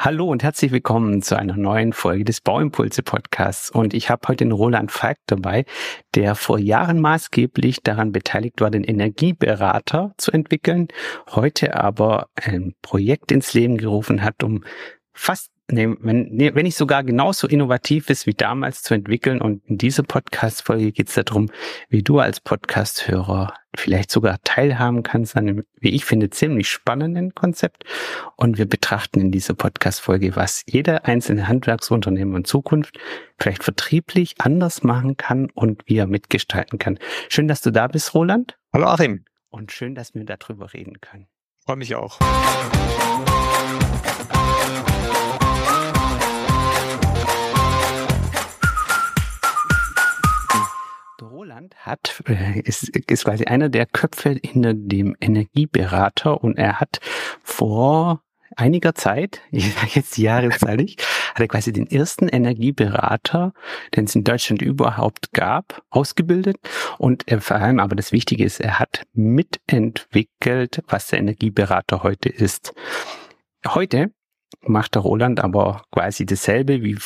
Hallo und herzlich willkommen zu einer neuen Folge des Bauimpulse Podcasts. Und ich habe heute den Roland Falk dabei, der vor Jahren maßgeblich daran beteiligt war, den Energieberater zu entwickeln, heute aber ein Projekt ins Leben gerufen hat, um fast nee, wenn, nee, wenn nicht sogar genauso innovativ ist wie damals zu entwickeln. Und in dieser Podcast-Folge geht es darum, wie du als Podcast-Hörer vielleicht sogar teilhaben kannst an einem, wie ich finde, ziemlich spannenden Konzept. Und wir betrachten in dieser Podcast-Folge, was jeder einzelne Handwerksunternehmer in Zukunft vielleicht vertrieblich anders machen kann und wie er mitgestalten kann. Schön, dass du da bist, Roland. Hallo Achim. Und schön, dass wir darüber reden können. Freue mich auch. Roland hat, äh, ist, ist quasi einer der Köpfe hinter dem Energieberater und er hat vor einiger Zeit, ich sage jetzt jahreszeitig, hat er quasi den ersten Energieberater, den es in Deutschland überhaupt gab, ausgebildet. Und er, vor allem aber das Wichtige ist, er hat mitentwickelt, was der Energieberater heute ist. Heute macht der Roland aber quasi dasselbe wie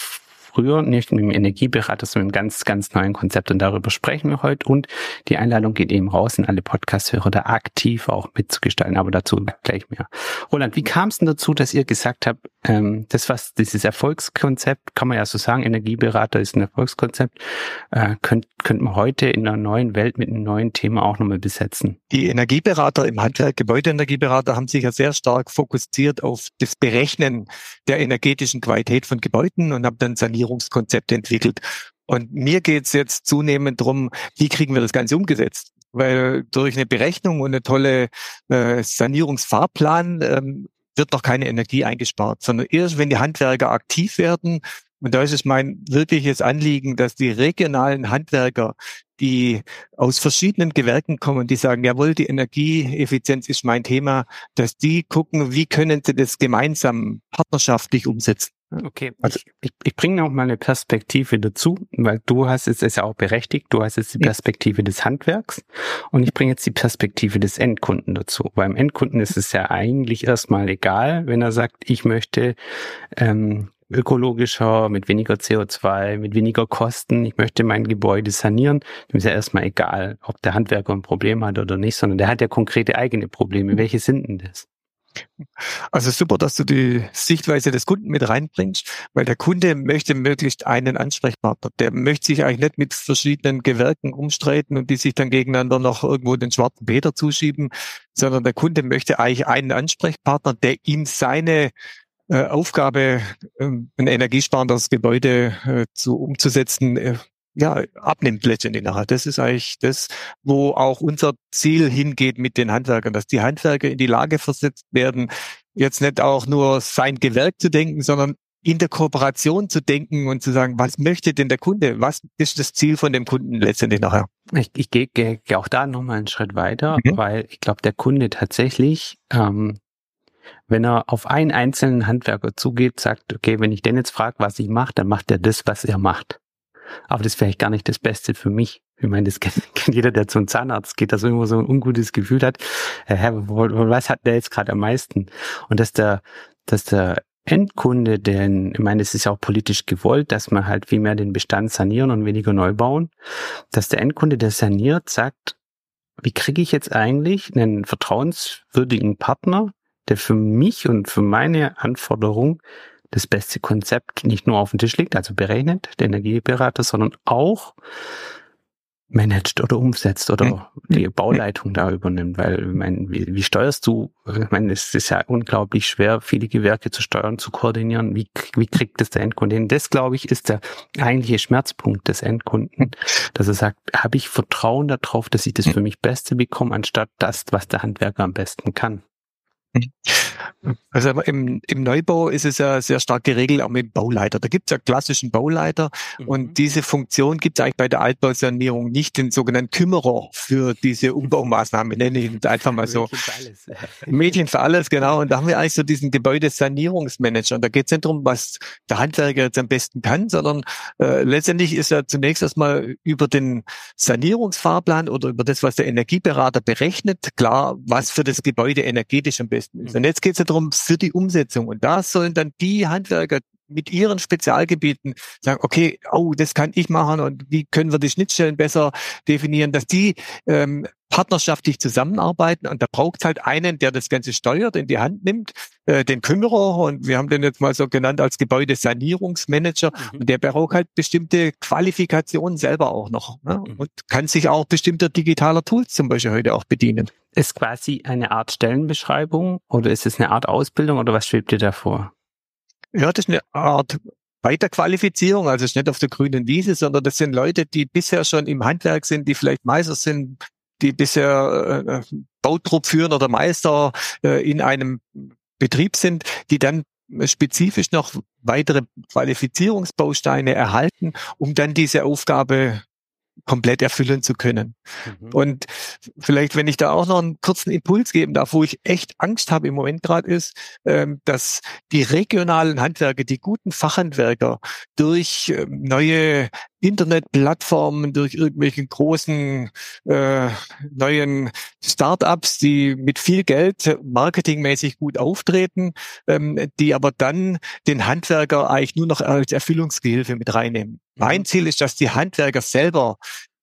früher, nicht mit dem Energieberater, sondern mit einem ganz, ganz neuen Konzept. Und darüber sprechen wir heute. Und die Einladung geht eben raus, in alle Podcast-Hörer da aktiv auch mitzugestalten. Aber dazu gleich mehr. Roland, wie kam es denn dazu, dass ihr gesagt habt, ähm, das was dieses Erfolgskonzept, kann man ja so sagen, Energieberater ist ein Erfolgskonzept, äh, könnt, könnte man heute in einer neuen Welt mit einem neuen Thema auch nochmal besetzen? Die Energieberater im Handwerk, Gebäudeenergieberater haben sich ja sehr stark fokussiert auf das Berechnen der energetischen Qualität von Gebäuden und haben dann saniert Sanierungskonzepte entwickelt. Und mir geht es jetzt zunehmend darum, wie kriegen wir das Ganze umgesetzt? Weil durch eine Berechnung und eine tolle äh, Sanierungsfahrplan ähm, wird noch keine Energie eingespart, sondern erst wenn die Handwerker aktiv werden, und da ist es mein wirkliches Anliegen, dass die regionalen Handwerker, die aus verschiedenen Gewerken kommen, die sagen, jawohl, die Energieeffizienz ist mein Thema, dass die gucken, wie können sie das gemeinsam partnerschaftlich umsetzen. Okay, also ich, ich, ich bringe noch mal eine Perspektive dazu, weil du hast es ist ja auch berechtigt, du hast jetzt die Perspektive des Handwerks und ich bringe jetzt die Perspektive des Endkunden dazu. Beim Endkunden ist es ja eigentlich erstmal egal, wenn er sagt, ich möchte ähm, ökologischer, mit weniger CO2, mit weniger Kosten, ich möchte mein Gebäude sanieren, dem ist ja erstmal egal, ob der Handwerker ein Problem hat oder nicht, sondern der hat ja konkrete eigene Probleme. Welche sind denn das? Also super, dass du die Sichtweise des Kunden mit reinbringst, weil der Kunde möchte möglichst einen Ansprechpartner. Der möchte sich eigentlich nicht mit verschiedenen Gewerken umstreiten und die sich dann gegeneinander noch irgendwo den schwarzen Peter zuschieben, sondern der Kunde möchte eigentlich einen Ansprechpartner, der ihm seine äh, Aufgabe, ähm, ein energiesparendes Gebäude äh, zu umzusetzen, äh, ja, abnimmt letztendlich nachher. Das ist eigentlich das, wo auch unser Ziel hingeht mit den Handwerkern, dass die Handwerker in die Lage versetzt werden, jetzt nicht auch nur sein Gewerk zu denken, sondern in der Kooperation zu denken und zu sagen, was möchte denn der Kunde? Was ist das Ziel von dem Kunden letztendlich nachher? Ich, ich gehe geh, geh auch da nochmal einen Schritt weiter, mhm. weil ich glaube, der Kunde tatsächlich, ähm, wenn er auf einen einzelnen Handwerker zugeht, sagt, okay, wenn ich den jetzt frage, was ich mache, dann macht er das, was er macht aber das ist vielleicht gar nicht das Beste für mich. Ich meine, das kennt, jeder, der zum Zahnarzt geht, dass er irgendwo so ein ungutes Gefühl hat. Äh, was hat der jetzt gerade am meisten? Und dass der, dass der Endkunde, denn ich meine, es ist ja auch politisch gewollt, dass man halt viel mehr den Bestand sanieren und weniger neu bauen, dass der Endkunde, der saniert, sagt, wie kriege ich jetzt eigentlich einen vertrauenswürdigen Partner, der für mich und für meine Anforderung das beste Konzept nicht nur auf dem Tisch liegt, also berechnet, der Energieberater, sondern auch managt oder umsetzt oder mhm. die Bauleitung da übernimmt, weil ich meine, wie, wie steuerst du, ich meine, es ist ja unglaublich schwer, viele Gewerke zu steuern, zu koordinieren, wie, wie kriegt das der Endkunde hin? Das, glaube ich, ist der eigentliche Schmerzpunkt des Endkunden, dass er sagt, habe ich Vertrauen darauf, dass ich das für mich Beste bekomme, anstatt das, was der Handwerker am besten kann. Also im, im Neubau ist es ja sehr stark geregelt, auch mit dem Bauleiter. Da gibt es ja klassischen Bauleiter mhm. und diese Funktion gibt es eigentlich bei der Altbausanierung nicht, den sogenannten Kümmerer für diese Umbaumaßnahmen, nenne ich ihn einfach mal so. Mädchen für alles. Mädchen für alles, genau. Und da haben wir eigentlich so diesen Gebäudesanierungsmanager. Und da geht es nicht darum, was der Handwerker jetzt am besten kann, sondern äh, letztendlich ist er zunächst erstmal über den Sanierungsfahrplan oder über das, was der Energieberater berechnet, klar, was für das Gebäude energetisch am besten besten ist. Und jetzt geht es ja darum, für die Umsetzung. Und da sollen dann die Handwerker, mit ihren Spezialgebieten sagen, okay, oh, das kann ich machen und wie können wir die Schnittstellen besser definieren, dass die ähm, partnerschaftlich zusammenarbeiten und da braucht es halt einen, der das Ganze steuert, in die Hand nimmt, äh, den Kümmerer und wir haben den jetzt mal so genannt als Gebäudesanierungsmanager mhm. und der braucht halt bestimmte Qualifikationen selber auch noch ne? Mhm. und kann sich auch bestimmter digitaler Tools zum Beispiel heute auch bedienen. Ist quasi eine Art Stellenbeschreibung oder ist es eine Art Ausbildung oder was schwebt dir da vor? Ja, das ist eine Art Weiterqualifizierung, also es ist nicht auf der grünen Wiese, sondern das sind Leute, die bisher schon im Handwerk sind, die vielleicht Meister sind, die bisher äh, Bautrupp führen oder Meister äh, in einem Betrieb sind, die dann spezifisch noch weitere Qualifizierungsbausteine erhalten, um dann diese Aufgabe komplett erfüllen zu können. Mhm. Und vielleicht, wenn ich da auch noch einen kurzen Impuls geben darf, wo ich echt Angst habe im Moment gerade ist, ähm, dass die regionalen Handwerker, die guten Fachhandwerker durch ähm, neue Internetplattformen, durch irgendwelche großen äh, neuen Startups, die mit viel Geld marketingmäßig gut auftreten, ähm, die aber dann den Handwerker eigentlich nur noch als Erfüllungsgehilfe mit reinnehmen. Mein mhm. Ziel ist, dass die Handwerker selber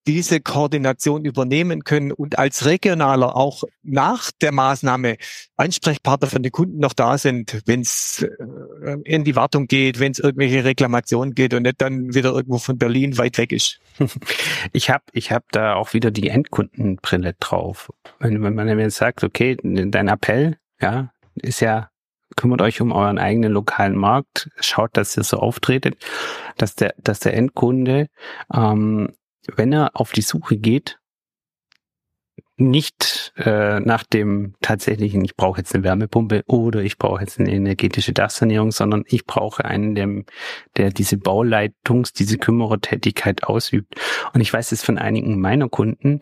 diese Koordination übernehmen können und als Regionaler auch nach der Maßnahme Ansprechpartner für die Kunden noch da sind, wenn es äh, in die Wartung geht, wenn es irgendwelche Reklamationen geht und nicht dann wieder irgendwo von Berlin weit weg ist. Ich habe ich hab da auch wieder die Endkundenbrille drauf. Wenn, wenn man jetzt sagt, okay, dein Appell, ja, ist ja kümmert euch um euren eigenen lokalen Markt, schaut, dass ihr so auftretet, dass der, dass der Endkunde, ähm, wenn er auf die Suche geht, nicht äh, nach dem tatsächlichen, ich brauche jetzt eine Wärmepumpe oder ich brauche jetzt eine energetische Dachsanierung, sondern ich brauche einen, der, der diese Bauleitungs-, diese Kümmerertätigkeit ausübt. Und ich weiß es von einigen meiner Kunden,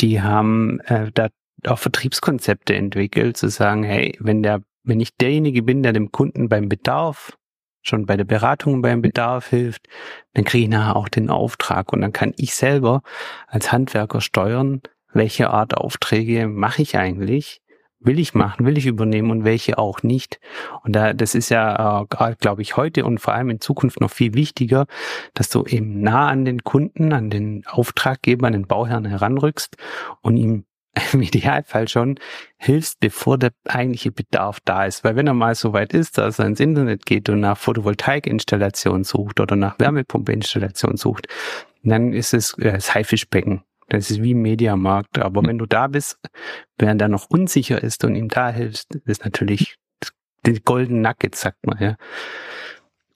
die haben äh, da auch Vertriebskonzepte entwickelt, zu sagen, hey, wenn der wenn ich derjenige bin, der dem Kunden beim Bedarf, schon bei der Beratung beim Bedarf hilft, dann kriege ich nachher auch den Auftrag und dann kann ich selber als Handwerker steuern, welche Art Aufträge mache ich eigentlich, will ich machen, will ich übernehmen und welche auch nicht. Und da, das ist ja, äh, glaube ich, heute und vor allem in Zukunft noch viel wichtiger, dass du eben nah an den Kunden, an den Auftraggeber, an den Bauherrn heranrückst und ihm im Idealfall schon hilfst, bevor der eigentliche Bedarf da ist. Weil wenn er mal so weit ist, dass er ins Internet geht und nach Photovoltaikinstallation sucht oder nach Wärmepumpeinstallation sucht, dann ist es äh, das Haifischbecken. Das ist wie im Mediamarkt. Aber wenn du da bist, während er noch unsicher ist und ihm da hilfst, ist natürlich die Golden Nugget, sagt man, ja.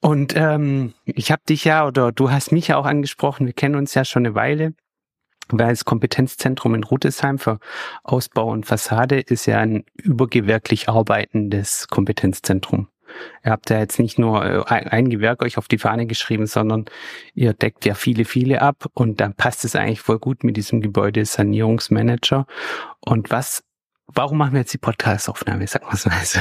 Und ähm, ich habe dich ja, oder du hast mich ja auch angesprochen, wir kennen uns ja schon eine Weile weil das Kompetenzzentrum in Rutesheim für Ausbau und Fassade ist ja ein übergewerklich arbeitendes Kompetenzzentrum. Ihr habt ja jetzt nicht nur äh, ein Gewerk euch auf die Fahne geschrieben, sondern ihr deckt ja viele, viele ab und dann passt es eigentlich voll gut mit diesem Gebäudesanierungsmanager. Und was, warum machen wir jetzt die Podcast-Aufnahme? Sag mal so.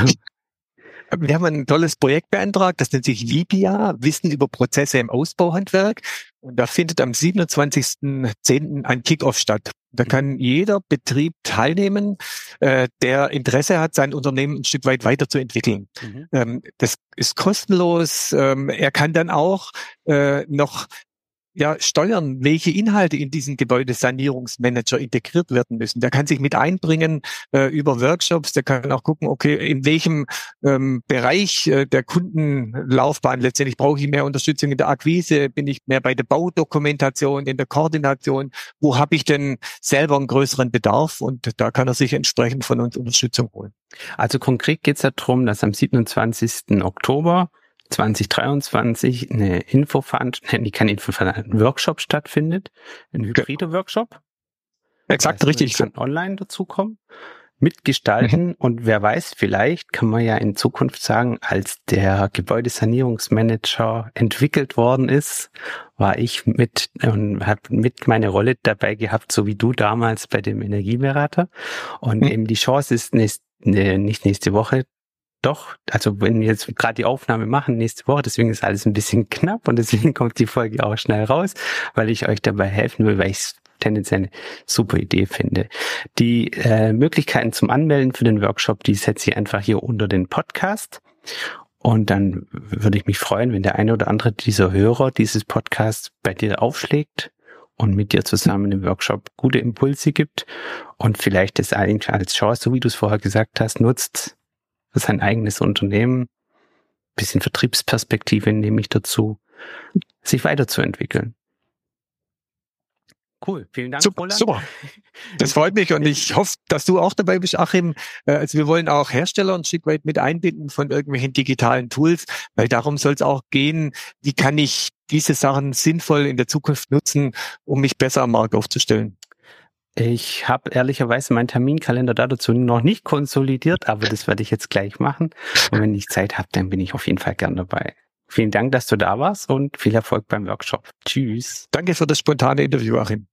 Wir haben ein tolles Projekt beantragt, das nennt sich Vipia, Wissen über Prozesse im Ausbauhandwerk. Und da findet am 27.10. ein Kickoff statt. Da kann jeder Betrieb teilnehmen, äh, der Interesse hat, sein Unternehmen ein Stück weit weiterzuentwickeln. Mhm. Ähm, das ist kostenlos. Ähm, er kann dann auch äh, noch ja, steuern, welche Inhalte in diesen Gebäudesanierungsmanager integriert werden müssen. Der kann sich mit einbringen äh, über Workshops, der kann auch gucken, okay, in welchem ähm, Bereich äh, der Kundenlaufbahn letztendlich brauche ich mehr Unterstützung in der Akquise, bin ich mehr bei der Baudokumentation, in der Koordination, wo habe ich denn selber einen größeren Bedarf und da kann er sich entsprechend von uns Unterstützung holen. Also konkret geht es darum, dass am 27. Oktober 2023 eine Infoveranstaltung, nee, kein Infoveranstaltung, ein Workshop stattfindet, ein hybride Workshop. Exakt, das heißt, richtig. Kann online dazukommen, mitgestalten mhm. und wer weiß, vielleicht kann man ja in Zukunft sagen, als der Gebäudesanierungsmanager entwickelt worden ist, war ich mit und habe mit meine Rolle dabei gehabt, so wie du damals bei dem Energieberater und mhm. eben die Chance ist nächst, ne, nicht nächste Woche, doch, also wenn wir jetzt gerade die Aufnahme machen nächste Woche, deswegen ist alles ein bisschen knapp und deswegen kommt die Folge auch schnell raus, weil ich euch dabei helfen will, weil ich tendenziell eine super Idee finde. Die äh, Möglichkeiten zum Anmelden für den Workshop, die setze ich einfach hier unter den Podcast. Und dann würde ich mich freuen, wenn der eine oder andere dieser Hörer dieses Podcasts bei dir aufschlägt und mit dir zusammen im Workshop gute Impulse gibt und vielleicht das eigentlich als Chance, so wie du es vorher gesagt hast, nutzt sein eigenes Unternehmen. Bisschen Vertriebsperspektive nehme ich dazu, sich weiterzuentwickeln. Cool, vielen Dank. Super, Roland. super. Das freut mich und ich hoffe, dass du auch dabei bist, Achim. Äh, also wir wollen auch Hersteller ein Stück weit mit einbinden von irgendwelchen digitalen Tools, weil darum soll es auch gehen, wie kann ich diese Sachen sinnvoll in der Zukunft nutzen, um mich besser am Markt aufzustellen. Ich habe ehrlicherweise meinen Terminkalender dazu noch nicht konsolidiert, aber das werde ich jetzt gleich machen. Und wenn ich Zeit habe, dann bin ich auf jeden Fall gern dabei. Vielen Dank, dass du da warst und viel Erfolg beim Workshop. Tschüss. Danke für das spontane Interview, Achim.